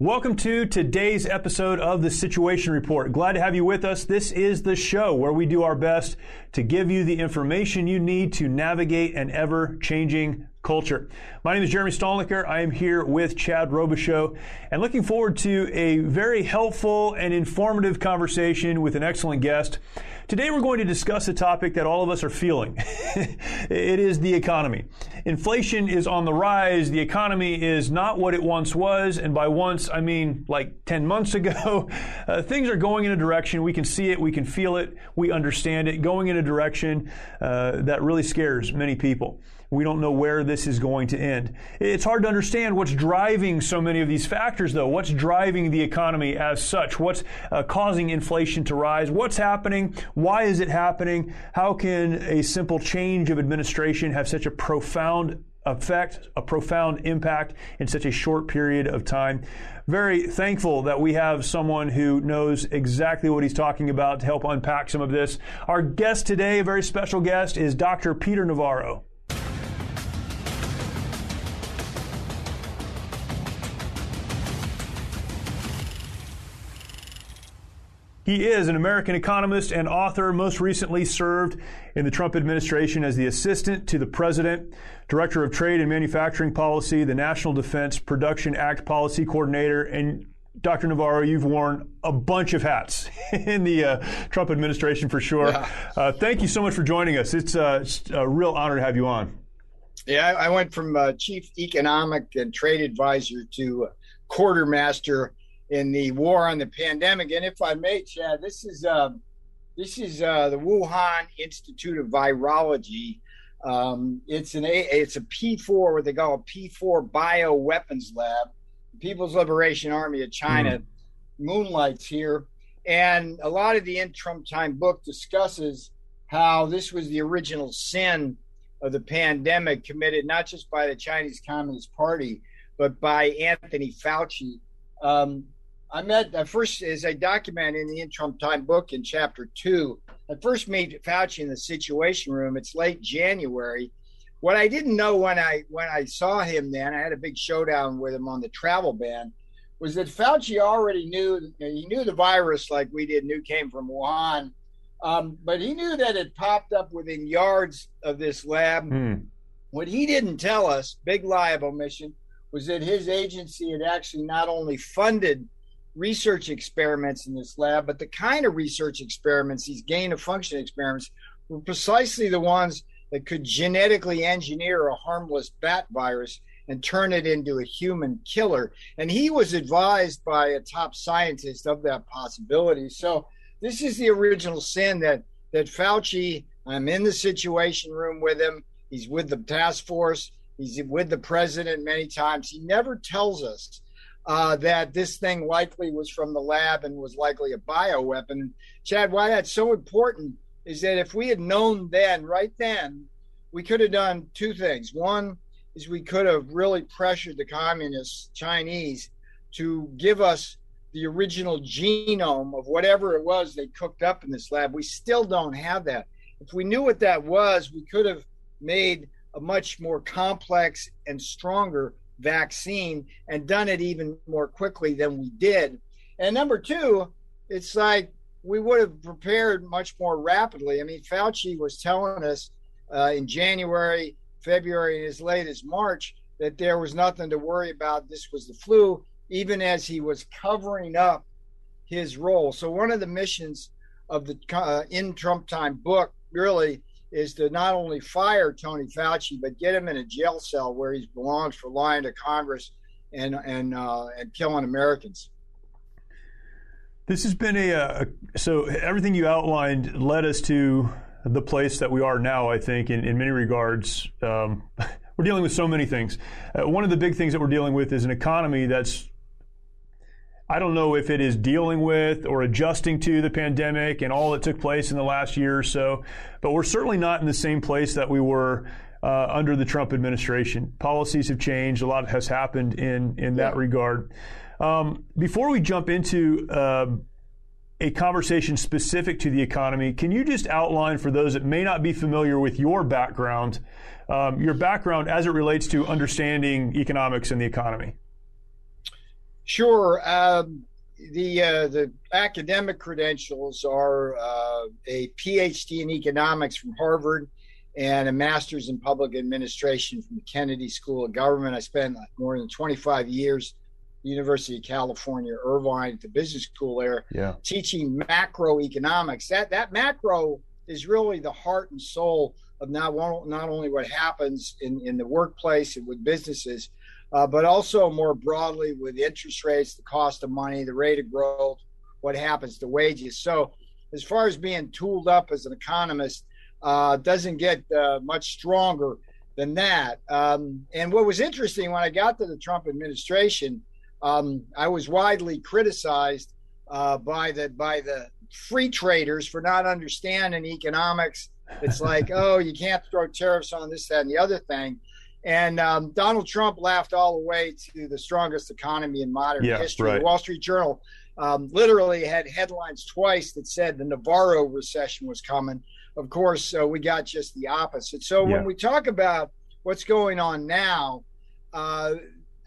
Welcome to today's episode of the Situation Report. Glad to have you with us. This is the show where we do our best to give you the information you need to navigate an ever changing culture. My name is Jeremy Stalnecker. I am here with Chad Robichaux and looking forward to a very helpful and informative conversation with an excellent guest. Today we're going to discuss a topic that all of us are feeling. it is the economy. Inflation is on the rise. The economy is not what it once was. And by once, I mean like 10 months ago. Uh, things are going in a direction. We can see it. We can feel it. We understand it going in a direction uh, that really scares many people. We don't know where this is going to end. It's hard to understand what's driving so many of these factors, though. What's driving the economy as such? What's uh, causing inflation to rise? What's happening? Why is it happening? How can a simple change of administration have such a profound effect, a profound impact in such a short period of time. Very thankful that we have someone who knows exactly what he's talking about to help unpack some of this. Our guest today, a very special guest, is Dr. Peter Navarro. He is an American economist and author, most recently served in the Trump administration as the assistant to the president, director of trade and manufacturing policy, the National Defense Production Act policy coordinator, and Dr. Navarro, you've worn a bunch of hats in the uh, Trump administration for sure. Yeah. Uh, thank you so much for joining us. It's, uh, it's, a real honor to have you on. Yeah, I went from uh, chief economic and trade advisor to quartermaster in the war on the pandemic. And if I may, Chad, this is uh, this is uh, the Wuhan Institute of Virology. Um, it's an a, it's a P4, what they call a P4 bioweapons lab. People's Liberation Army of China mm. moonlights here, and a lot of the in Trump time book discusses how this was the original sin of the pandemic committed not just by the Chinese Communist Party but by Anthony Fauci. Um, I met I first, as I document in the In Trump Time book in chapter two, I first met Fauci in the Situation Room. It's late January. What I didn't know when I when I saw him then, I had a big showdown with him on the travel ban, was that Fauci already knew he knew the virus like we did, knew came from Wuhan, um, but he knew that it popped up within yards of this lab. Mm. What he didn't tell us, big lie of omission, was that his agency had actually not only funded research experiments in this lab, but the kind of research experiments, these gain of function experiments, were precisely the ones that could genetically engineer a harmless bat virus and turn it into a human killer. And he was advised by a top scientist of that possibility. So this is the original sin that that Fauci. I'm in the situation room with him. He's with the task force. He's with the president many times. He never tells us uh, that this thing likely was from the lab and was likely a bioweapon. Chad, why that's so important is that if we had known then, right then, we could have done two things. One is we could have really pressured the communists, Chinese, to give us the original genome of whatever it was they cooked up in this lab. We still don't have that. If we knew what that was, we could have made a much more complex and stronger vaccine and done it even more quickly than we did. And number two, it's like we would have prepared much more rapidly. I mean, Fauci was telling us uh, in January, February, and as late as March that there was nothing to worry about. This was the flu, even as he was covering up his role. So, one of the missions of the uh, In Trump Time book really is to not only fire Tony Fauci but get him in a jail cell where he belongs for lying to Congress and and uh, and killing Americans. This has been a, uh, so everything you outlined led us to the place that we are now. I think in, in many regards. Um, we're dealing with so many things. Uh, one of the big things that we're dealing with is an economy that's I don't know if it is dealing with or adjusting to the pandemic and all that took place in the last year or so, but we're certainly not in the same place that we were uh, under the Trump administration. Policies have changed. A lot has happened in in that regard. Um, before we jump into uh, a conversation specific to the economy, can you just outline for those that may not be familiar with your background, um, your background as it relates to understanding economics and the economy? Sure. Um, the uh, the academic credentials are uh, a PhD in economics from Harvard and a master's in public administration from the Kennedy School of Government. I spent more than 25 years University of California, Irvine, at the business school there, yeah. teaching macroeconomics. That that macro is really the heart and soul of not not only what happens in, in the workplace and with businesses, uh, but also more broadly with interest rates, the cost of money, the rate of growth, what happens to wages. So, as far as being tooled up as an economist, uh, doesn't get uh, much stronger than that. Um, and what was interesting when I got to the Trump administration, um, I was widely criticized uh, by the by the free traders for not understanding economics. It's like, oh, you can't throw tariffs on this, that, and the other thing. And um, Donald Trump laughed all the way to the strongest economy in modern yeah, history. Right. The Wall Street Journal um, literally had headlines twice that said the Navarro recession was coming. Of course, uh, we got just the opposite. So Yeah. when we talk about what's going on now, uh,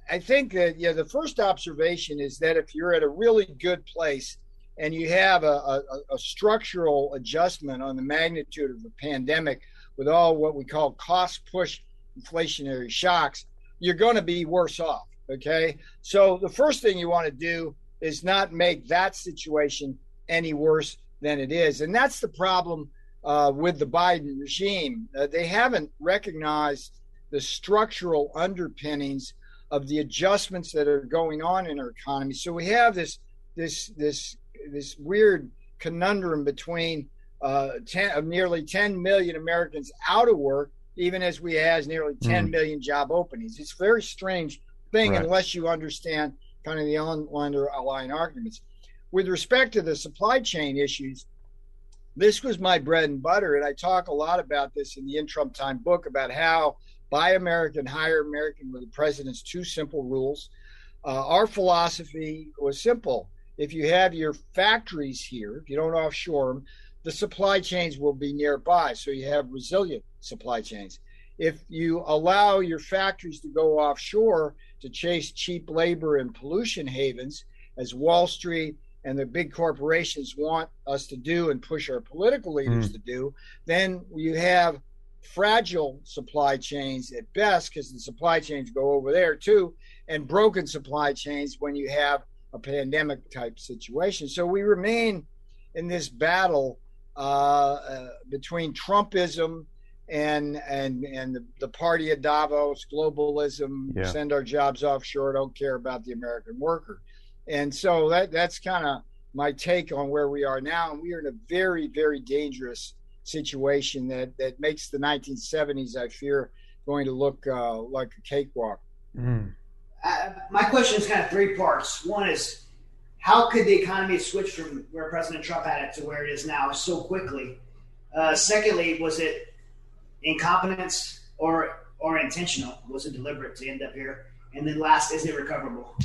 I think that yeah, the first observation is that if you're at a really good place and you have a, a, a structural adjustment on the magnitude of the pandemic with all what we call cost push inflationary shocks, you're going to be worse off. Okay. So the first thing you want to do is not make that situation any worse than it is. And that's the problem uh, with the Biden regime. Uh, they haven't recognized the structural underpinnings of the adjustments that are going on in our economy. So we have this this this this weird conundrum between uh, 10, of nearly 10 million Americans out of work, even as we has nearly 10 Mm. million job openings. It's a very strange thing Right. unless you understand kind of the underlying arguments. With respect to the supply chain issues, this was my bread and butter, and I talk a lot about this in the In Trump Time book about how buy American, hire American were the president's two simple rules. Uh, our philosophy was simple: if you have your factories here, if you don't offshore them, the supply chains will be nearby, so you have resilient supply chains. If you allow your factories to go offshore to chase cheap labor and pollution havens, as Wall Street and the big corporations want us to do and push our political leaders to do, then you have fragile supply chains at best because the supply chains go over there too, and broken supply chains when you have a pandemic type situation. So we remain in this battle uh, uh, between Trumpism and and and the, the party of Davos, globalism, Yeah. send our jobs offshore, don't care about the American worker. And so that that's kind of my take on where we are now. And we are in a very, very dangerous situation that that makes the 1970s, I fear, going to look uh, like a cakewalk. Mm. uh, my question is kind of three parts. One is, how could the economy switch from where President Trump had it to where it is now so quickly? Uh, secondly, was it incompetence or or intentional? Was it deliberate to end up here? And then last, is it recoverable?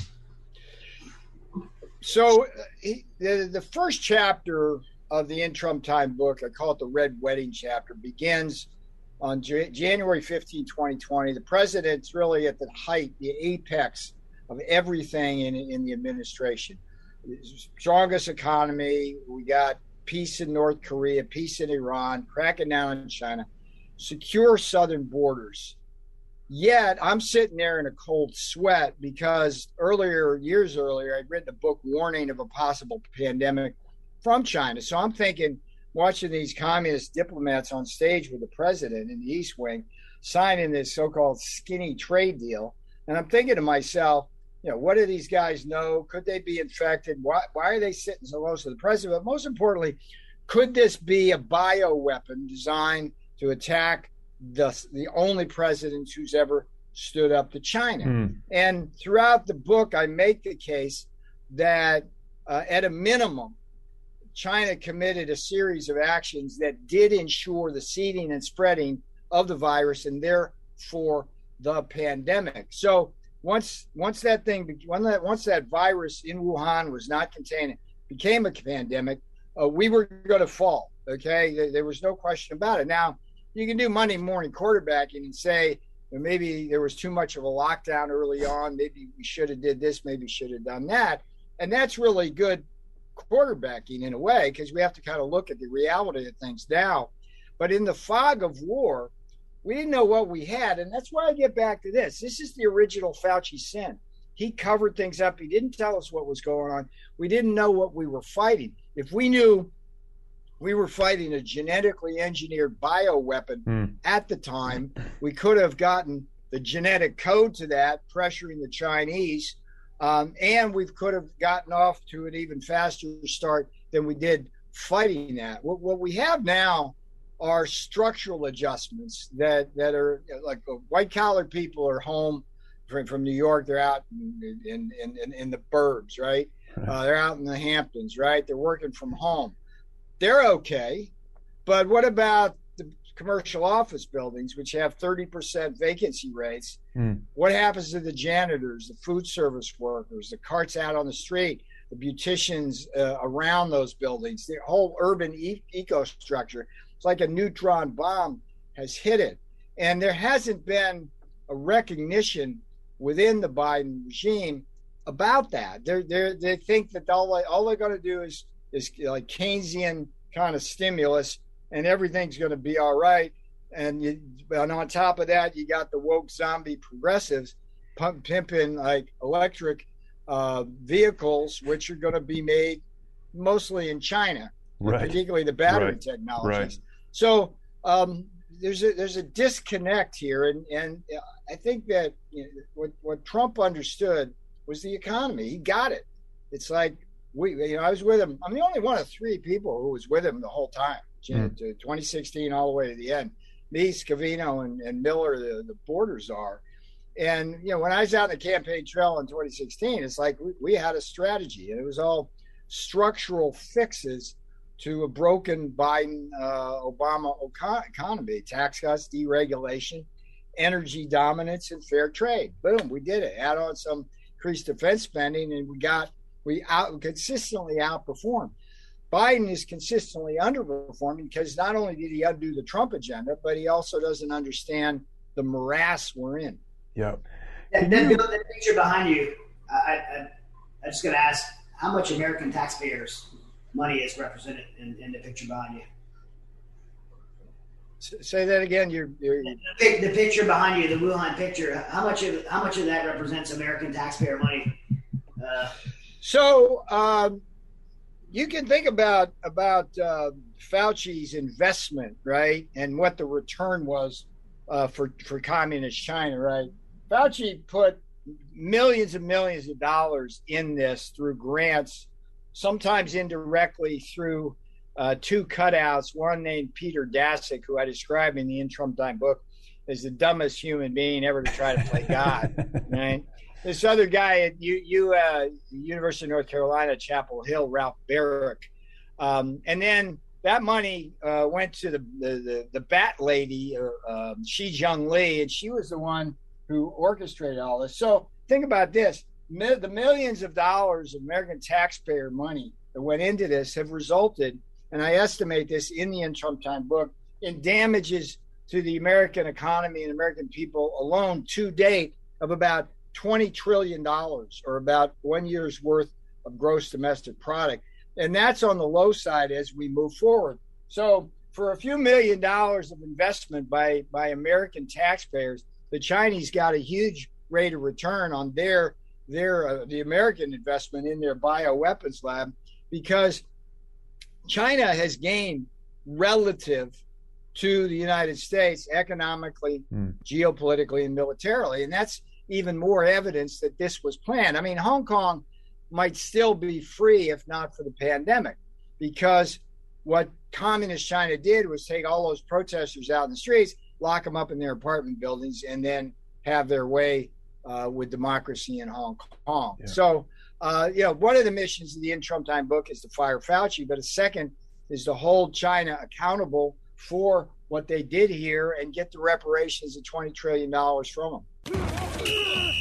So he, the, the first chapter of the In Trump Time book, I call it the Red Wedding chapter, begins on J- January 15, 2020. The president's really at the height, the apex of everything in, in the administration. Strongest economy. We got peace in North Korea, peace in Iran, cracking down on China, secure southern borders. Yet I'm sitting there in a cold sweat because earlier, years earlier, I'd written a book warning of a possible pandemic from China. So I'm thinking, watching these communist diplomats on stage with the president in the East Wing signing this so called skinny trade deal. And I'm thinking to myself, you know, what do these guys know? Could they be infected? Why, why are they sitting so close to the president? But most importantly, could this be a bioweapon designed to attack the, the only president who's ever stood up to China? Mm. And throughout the book, I make the case that uh, at a minimum, China committed a series of actions that did ensure the seeding and spreading of the virus and therefore the pandemic. So once once that thing when that once that virus in Wuhan was not contained, became a pandemic, uh, we were going to fall. Okay, there, there, was no question about it. Now you can do Monday morning quarterbacking and say well, maybe there was too much of a lockdown early on. Maybe we should have did this. Maybe should have done that. And that's really good quarterbacking in a way because we have to kind of look at the reality of things now. But in the fog of war, we didn't know what we had. And that's why I get back to this. This is the original Fauci sin. He covered things up. He didn't tell us what was going on. We didn't know what we were fighting. If we knew we were fighting a genetically engineered bioweapon mm. at the time, we could have gotten the genetic code to that, pressuring the Chinese um, and we could have gotten off to an even faster start than we did fighting that. What, what we have now are structural adjustments that, that are like uh, white collar people are home from, from New York. They're out in, in, in, in the burbs, right? Uh, they're out in the Hamptons, right? They're working from home. They're okay. But what about the commercial office buildings, which have 30% vacancy rates. Mm. What happens to the janitors, the food service workers, the carts out on the street, the beauticians uh, around those buildings, the whole urban e- ecostructure? It's like a neutron bomb has hit it. And there hasn't been a recognition within the Biden regime about that. They're, they're, they think that all, they, all they're going to do is, is like Keynesian kind of stimulus and everything's going to be all right. And, you, and on top of that, you got the woke zombie progressives pump, pimping like electric uh, vehicles, which are going to be made mostly in China, right. particularly the battery right. technologies. Right. So um, there's a there's a disconnect here, and and I think that you know, what what Trump understood was the economy. He got it. It's like we, you know, I was with him. I'm the only one of three people who was with him the whole time mm. 2016 all the way to the end. Me, Scavino, and, and Miller, the, the borders are. And, you know, when I was out in the campaign trail in 2016, it's like we, we had a strategy, and it was all structural fixes to a broken Biden uh, Obama economy tax cuts, deregulation, energy dominance, and fair trade. Boom, we did it. Add on some increased defense spending, and we got we out consistently outperform. Biden is consistently underperforming because not only did he undo the Trump agenda, but he also doesn't understand the morass we're in. Yeah. And then Bill, the picture behind you, I, I, I'm just going to ask how much American taxpayers' money is represented in, in the picture behind you. Say that again. You're, you're... The, the, picture behind you, the Wuhan picture. How much of how much of that represents American taxpayer money? Uh, so um, you can think about about uh, Fauci's investment, right, and what the return was uh, for for communist China, right? Fauci put millions and millions of dollars in this through grants, sometimes indirectly through uh, two cutouts. One named Peter Daszak, who I describe in the In Trump Time book as the dumbest human being ever to try to play God, right? This other guy at U, U uh, University of North Carolina, Chapel Hill, Ralph Baric, um, and then that money uh, went to the, the the, the bat lady, uh, um, Shi Zhengli, and she was the one who orchestrated all this. So think about this: the millions of dollars of American taxpayer money that went into this have resulted, and I estimate this in the In Trump Time book, in damages to the American economy and American people alone to date of about $20 trillion or about one year's worth of gross domestic product. And that's on the low side as we move forward. So, for a few million dollars of investment by, by American taxpayers, the Chinese got a huge rate of return on their their uh, the American investment in their bioweapons lab because China has gained relative to the United States economically, mm. geopolitically, and militarily, and that's even more evidence that this was planned. I mean, Hong Kong might still be free if not for the pandemic, because what communist China did was take all those protesters out in the streets, lock them up in their apartment buildings, and then have their way uh, with democracy in Hong Kong. Yeah. So uh, you know, one of the missions of the In Trump Time book is to fire Fauci, but a second is to hold China accountable for what they did here and get the reparations of $20 trillion from them.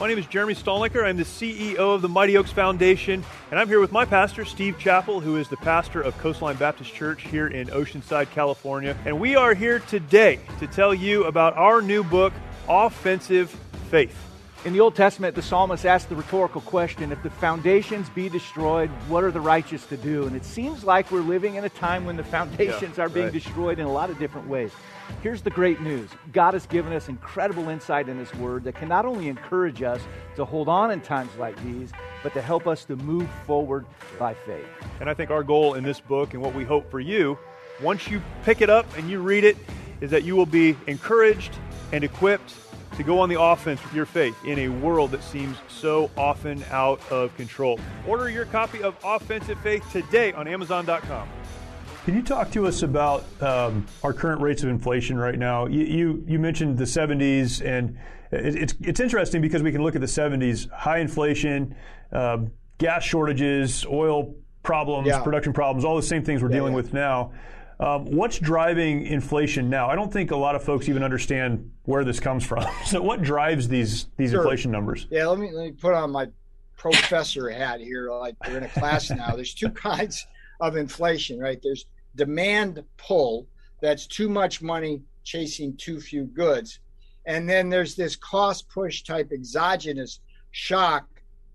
My name is Jeremy Stalnecker. I'm the CEO of the Mighty Oaks Foundation, and I'm here with my pastor, Steve Chappell, who is the pastor of Coastline Baptist Church here in Oceanside, California. And we are here today to tell you about our new book, Offensive Faith. In the Old Testament, the psalmist asked the rhetorical question if the foundations be destroyed, what are the righteous to do? And it seems like we're living in a time when the foundations yeah, are being right. destroyed in a lot of different ways. Here's the great news God has given us incredible insight in His Word that can not only encourage us to hold on in times like these, but to help us to move forward by faith. And I think our goal in this book and what we hope for you, once you pick it up and you read it, is that you will be encouraged and equipped to go on the offense with your faith in a world that seems so often out of control. Order your copy of Offensive Faith today on Amazon.com. Can you talk to us about um, our current rates of inflation right now? You, you, you mentioned the 70s, and it, it's, it's interesting because we can look at the 70s high inflation, uh, gas shortages, oil problems, yeah. production problems, all the same things we're yeah, dealing yeah. with now. Um, what's driving inflation now? I don't think a lot of folks even understand where this comes from. so, what drives these these sure. inflation numbers? Yeah, let me let me put on my professor hat here. Like we're in a class now. There's two kinds of inflation, right? There's demand pull. That's too much money chasing too few goods, and then there's this cost push type exogenous shock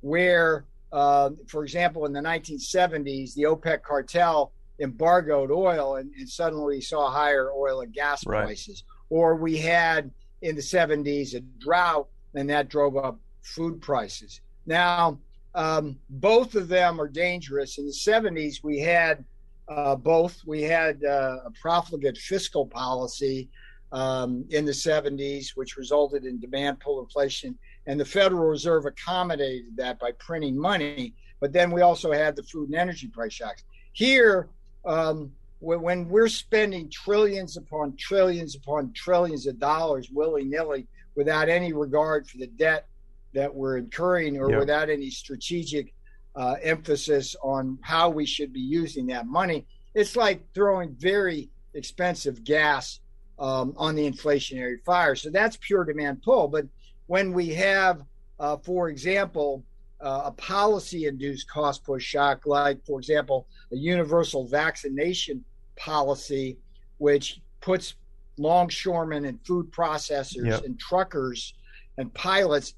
where, uh, for example, in the 1970s, the OPEC cartel embargoed oil and, and suddenly we saw higher oil and gas right. prices. Or we had in the 70s a drought and that drove up food prices. Now, um, both of them are dangerous. In the 70s, we had uh, both. We had uh, a profligate fiscal policy um, in the 70s, which resulted in demand pull inflation, and the Federal Reserve accommodated that by printing money. But then we also had the food and energy price shocks. Here, um, when we're spending trillions upon trillions upon trillions of dollars willy nilly without any regard for the debt that we're incurring or yeah. without any strategic uh, emphasis on how we should be using that money, it's like throwing very expensive gas um, on the inflationary fire. So that's pure demand pull. But when we have, uh, for example, uh, a policy induced cost push shock, like, for example, a universal vaccination policy, which puts longshoremen and food processors yep. and truckers and pilots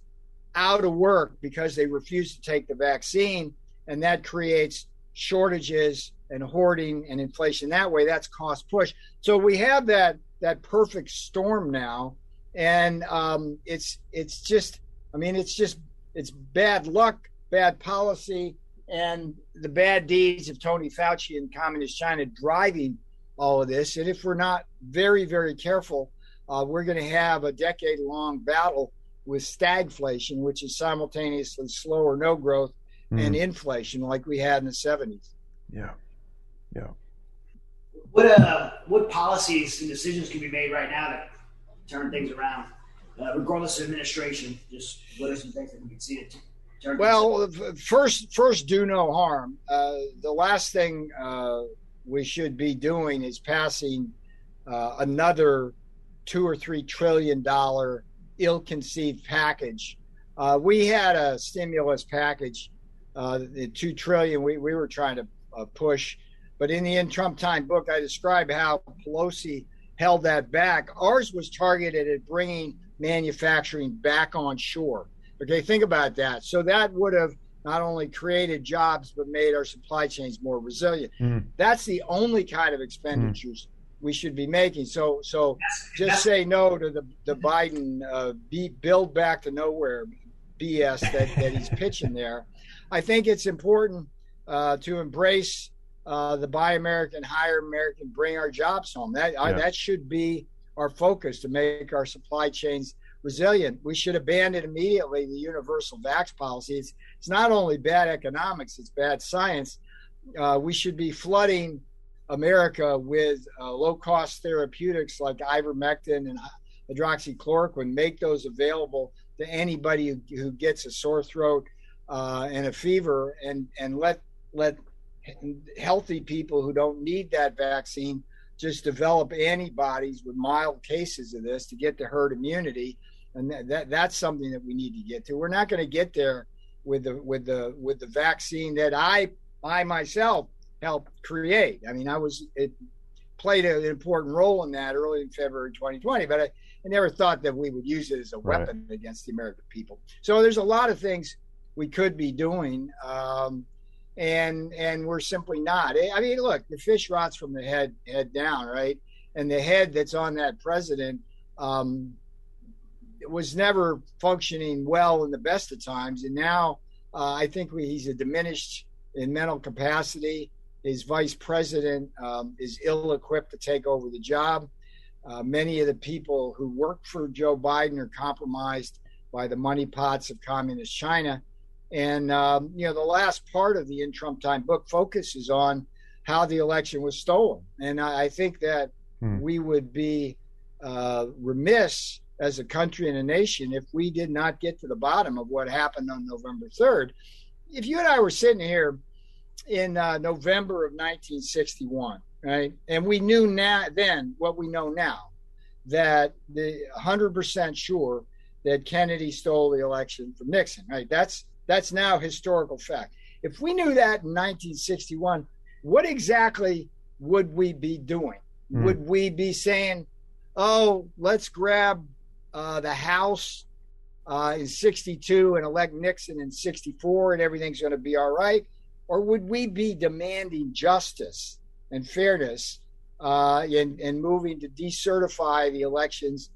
out of work because they refuse to take the vaccine. And that creates shortages and hoarding and inflation that way. That's cost push. So we have that that perfect storm now. And um, it's it's just I mean it's just it's bad luck, bad policy, and the bad deeds of Tony Fauci and Communist China driving all of this. And if we're not very, very careful, uh, we're going to have a decade long battle with stagflation, which is simultaneously slow or no growth, mm. and inflation like we had in the 70s. Yeah. Yeah. What, uh, what policies and decisions can be made right now to turn things around? Uh, regardless of administration? Just what are some things that we can see it? Well, first, first, do no harm. Uh, the last thing uh, we should be doing is passing uh, another two or three trillion dollar ill-conceived package. Uh, we had a stimulus package, uh, the two trillion we, we were trying to push, but in the in Trump time book, I describe how Pelosi held that back. Ours was targeted at bringing manufacturing back on shore. Okay, think about that. So that would have not only created jobs but made our supply chains more resilient. Mm. That's the only kind of expenditures mm. we should be making. So, so just say no to the the Biden uh, be, build back to nowhere BS that, that he's pitching there. I think it's important uh, to embrace uh, the Buy American, Hire American, Bring Our Jobs Home. That yeah. that should be our focus to make our supply chains resilient. We should abandon immediately the universal vax policy. It's, it's not only bad economics, it's bad science. Uh, we should be flooding America with uh, low cost therapeutics like ivermectin and hydroxychloroquine, make those available to anybody who, who gets a sore throat uh, and a fever, and and let let healthy people who don't need that vaccine just develop antibodies with mild cases of this to get the herd immunity, and that, that that's something that we need to get to. We're not going to get there with the with the with the vaccine that I I myself helped create. I mean, I was it played an important role in that early in February 2020, but I, I never thought that we would use it as a weapon right. against the American people. So there's a lot of things we could be doing. Um, and and we're simply not. I mean, look, the fish rots from the head head down, right? And the head that's on that president um, was never functioning well in the best of times, and now uh, I think we, he's a diminished in mental capacity. His vice president um, is ill equipped to take over the job. Uh, many of the people who work for Joe Biden are compromised by the money pots of communist China. And, um, you know, the last part of the In Trump Time book focuses on how the election was stolen. And I, I think that hmm. we would be uh, remiss as a country and a nation if we did not get to the bottom of what happened on November 3rd. If you and I were sitting here in uh, November of 1961, right, and we knew now then what we know now, that the 100% sure that Kennedy stole the election from Nixon, right? That's that's now historical fact. If we knew that in 1961, what exactly would we be doing? Mm. Would we be saying, "Oh, let's grab uh, the House uh, in 62 and elect Nixon in 64 and everything's going to be all right? Or would we be demanding justice and fairness uh, and, and moving to decertify the elections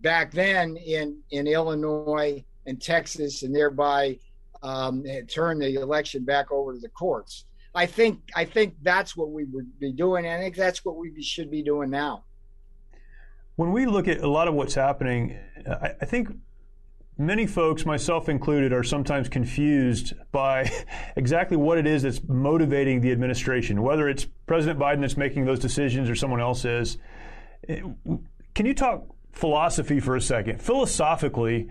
back then in, in Illinois and Texas and thereby um, turn the election back over to the courts? I think I think that's what we would be doing. I think that's what we should be doing now when we look at a lot of what's happening, I, I think many folks, myself included, are sometimes confused by exactly what it is that's motivating the administration, whether it's President Biden that's making those decisions or someone else is. Can you talk philosophy for a second? Philosophically,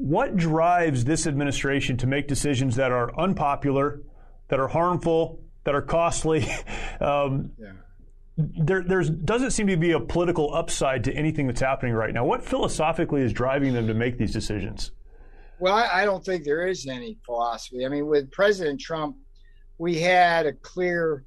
what drives this administration to make decisions that are unpopular, that are harmful, that are costly? Um, yeah there there's doesn't seem to be a political upside to anything that's happening right now. What philosophically is driving them to make these decisions? Well, I, I don't think there is any philosophy. I mean, with President Trump, we had a clear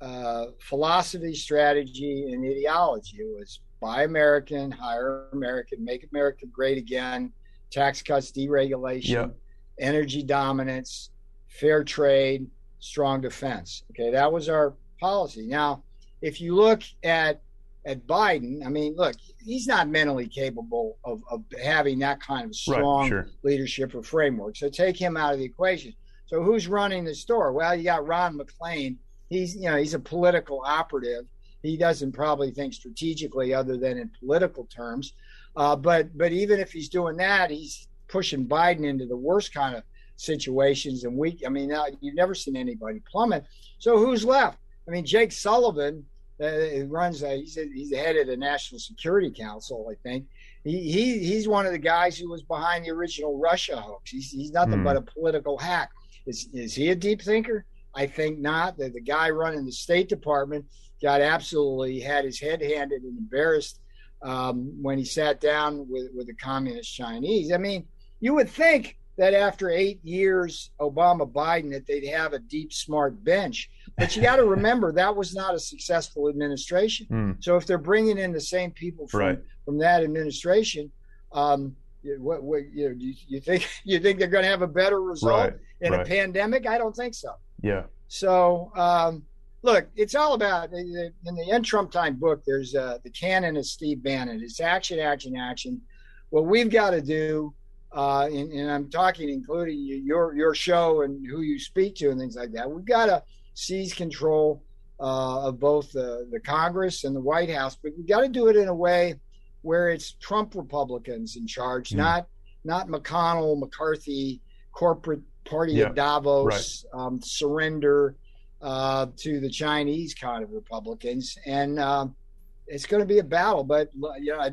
uh, philosophy, strategy, and ideology. It was buy American, hire American, make America great again, tax cuts, deregulation, yep. energy dominance, fair trade, strong defense. Okay, that was our policy. Now, if you look at at Biden, I mean, look, he's not mentally capable of, of having that kind of strong right, sure. leadership or framework. So take him out of the equation. So who's running the store? Well, you got Ron McClain. He's you know he's a political operative. He doesn't probably think strategically other than in political terms. Uh, but but even if he's doing that, he's pushing Biden into the worst kind of situations. And we, I mean, you've never seen anybody plummet. So who's left? I mean, Jake Sullivan, uh, runs, uh, he's, a, he's the head of the National Security Council, I think. He, he He's one of the guys who was behind the original Russia hoax. He's, he's nothing mm. but a political hack. Is, is he a deep thinker? I think not. The, the guy running the State Department got absolutely had his head handed and embarrassed um, when he sat down with, with the communist Chinese. I mean, you would think that after eight years, Obama Biden, that they'd have a deep, smart bench. But you got to remember that was not a successful administration. Mm. So if they're bringing in the same people from right. from that administration, um, what, what you, know, you, you think you think they're going to have a better result right. in right. a pandemic? I don't think so. Yeah. So um, look, it's all about in the In Trump Time book. There's uh, the canon of Steve Bannon. It's action, action, action. What we've got to do uh, and, and, I'm talking including your your show and who you speak to and things like that. We've got to seize control uh, of both the, the Congress and the White House, but we've got to do it in a way where it's Trump Republicans in charge, mm. not not McConnell, McCarthy, corporate party yeah, of Davos, right. um, surrender uh, to the Chinese kind of Republicans, and uh, it's going to be a battle. But you know,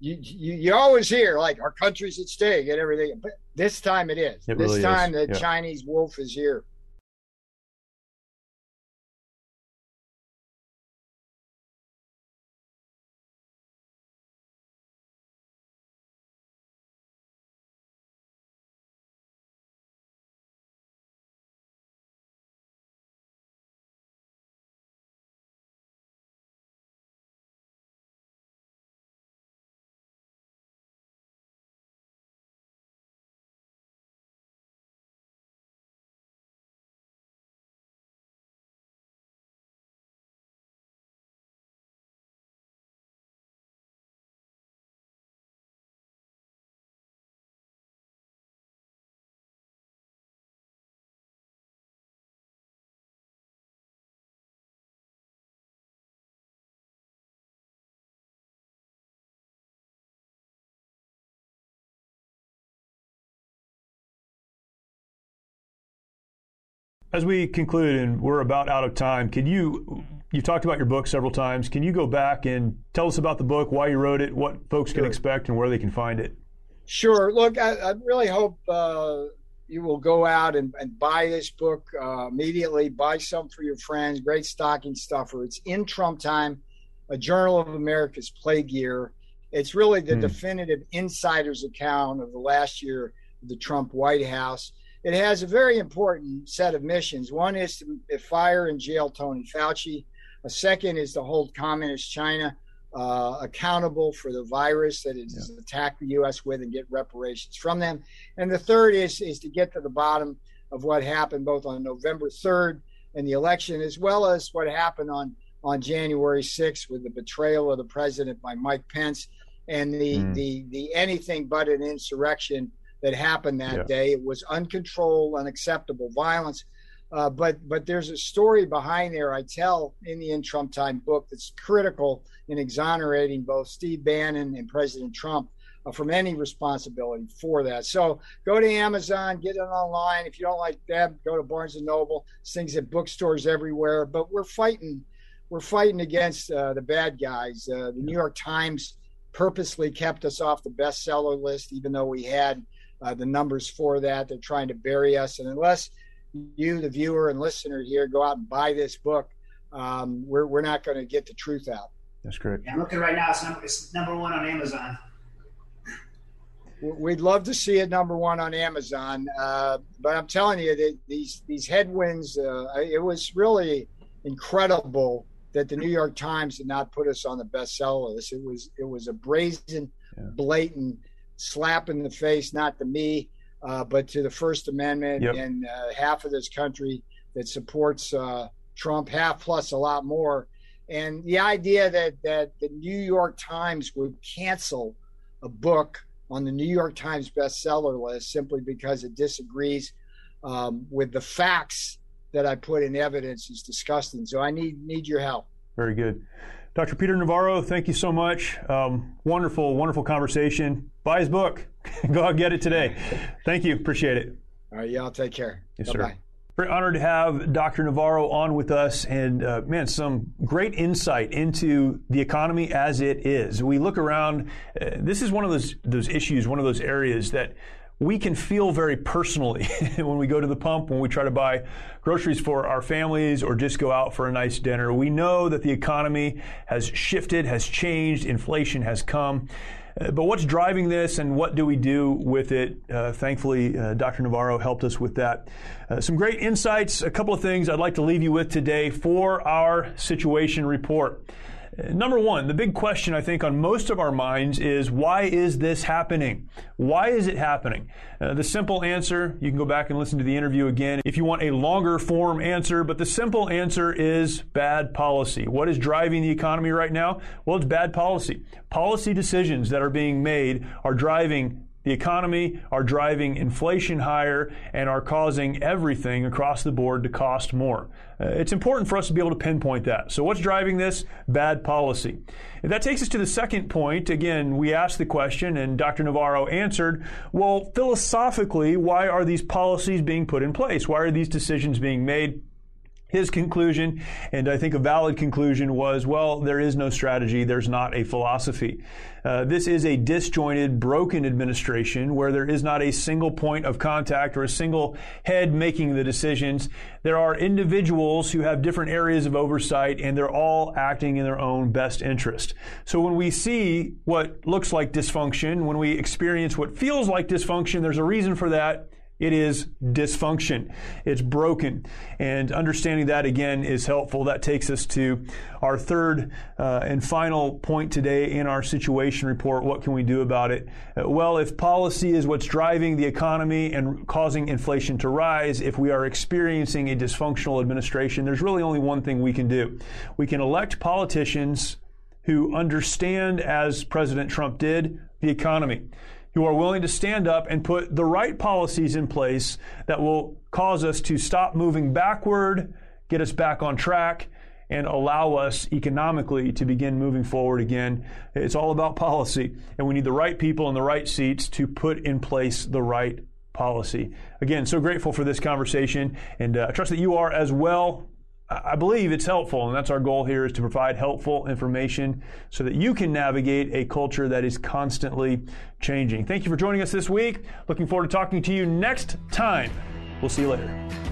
you, you, you always hear like our country's at stake and everything, but this time it is. It this really time is. the Yeah. Chinese wolf is here. As we conclude, and we're about out of time, can you? you've talked about your book several times. Can you go back and tell us about the book, why you wrote it, what folks can expect, and where they can find it? Sure. Look, I, I really hope uh, you will go out and, and buy this book uh, immediately. Buy some for your friends. Great stocking stuffer. It's in Trump time, a Journal of America's plague year. It's really the Hmm. definitive insider's account of the last year of the Trump White House. It has a very important set of missions. One is to fire and jail Tony Fauci. A second is to hold communist China uh, accountable for the virus that it has attacked the U.S. with and get reparations from them. And the third is is to get to the bottom of what happened both on November 3rd and the election, as well as what happened on on January 6th with the betrayal of the president by Mike Pence and the Mm. the the anything but an insurrection that happened that Yeah. day. It was uncontrolled, unacceptable violence. Uh, but but there's a story behind there I tell in the In Trump Time book that's critical in exonerating both Steve Bannon and President Trump uh, from any responsibility for that. So go to Amazon, get it online. If you don't like them, go to Barnes and Noble. This things at bookstores everywhere. But we're fighting, we're fighting against uh, the bad guys. Uh, the New York Times purposely kept us off the bestseller list, even though we had uh, the numbers for that. They're trying to bury us, and unless you, the viewer and listener here, go out and buy this book, um, we're we're not going to get the truth out. That's correct. Yeah, I'm looking right now. It's number, it's number one on Amazon. We'd love to see it number one on Amazon, uh, but I'm telling you that these these headwinds. Uh, it was really incredible that the New York Times did not put us on the bestseller list. It was it was a brazen, Yeah. blatant slap in the face, not to me, uh, but to the First Amendment Yep. and uh, half of this country that supports uh, Trump, half plus a lot more. And the idea that that the New York Times would cancel a book on the New York Times bestseller list simply because it disagrees um, with the facts that I put in evidence is disgusting. So I need need your help. Very good. Dr. Peter Navarro, thank you so much. Um, wonderful, wonderful conversation. Buy his book. Go out and get it today. Thank you. Appreciate it. All right, y'all take care. Yes, Bye sir. Very honored to have Dr. Navarro on with us, and uh, man, some great insight into the economy as it is. We look around. Uh, this is one of those those issues, one of those areas that we can feel very personally when we go to the pump, when we try to buy groceries for our families, or just go out for a nice dinner. We know that the economy has shifted, has changed, inflation has come. Uh, but what's driving this and what do we do with it? Uh, thankfully, uh, Dr. Navarro helped us with that. Uh, some great insights, a couple of things I'd like to leave you with today for our situation report. Number one, the big question I think on most of our minds is why is this happening? Why is it happening? Uh, the simple answer, you can go back and listen to the interview again if you want a longer form answer, but the simple answer is bad policy. What is driving the economy right now? Well, it's bad policy. Policy decisions that are being made are driving the economy are driving inflation higher and are causing everything across the board to cost more. Uh, it's important for us to be able to pinpoint that. So, what's driving this? Bad policy. And that takes us to the second point. Again, we asked the question, and Dr. Navarro answered well, philosophically, why are these policies being put in place? Why are these decisions being made? His conclusion, and I think a valid conclusion was, well, there is no strategy, there's not a philosophy. Uh, this is a disjointed, broken administration where there is not a single point of contact or a single head making the decisions. There are individuals who have different areas of oversight, and they're all acting in their own best interest. So when we see what looks like dysfunction, when we experience what feels like dysfunction, there's a reason for that it is dysfunction. It's broken. And understanding that again is helpful. That takes us to our third uh, and final point today in our situation report. What can we do about it? Uh, well, if policy is what's driving the economy and causing inflation to rise, if we are experiencing a dysfunctional administration, there's really only one thing we can do. We can elect politicians who understand, as President Trump did, the economy who are willing to stand up and put the right policies in place that will cause us to stop moving backward, get us back on track, and allow us economically to begin moving forward again. It's all about policy, and we need the right people in the right seats to put in place the right policy. Again, so grateful for this conversation, and uh, I trust that you are as well. I believe it's helpful, and that's our goal here is to provide helpful information so that you can navigate a culture that is constantly changing. Thank you for joining us this week. Looking forward to talking to you next time. We'll see you later.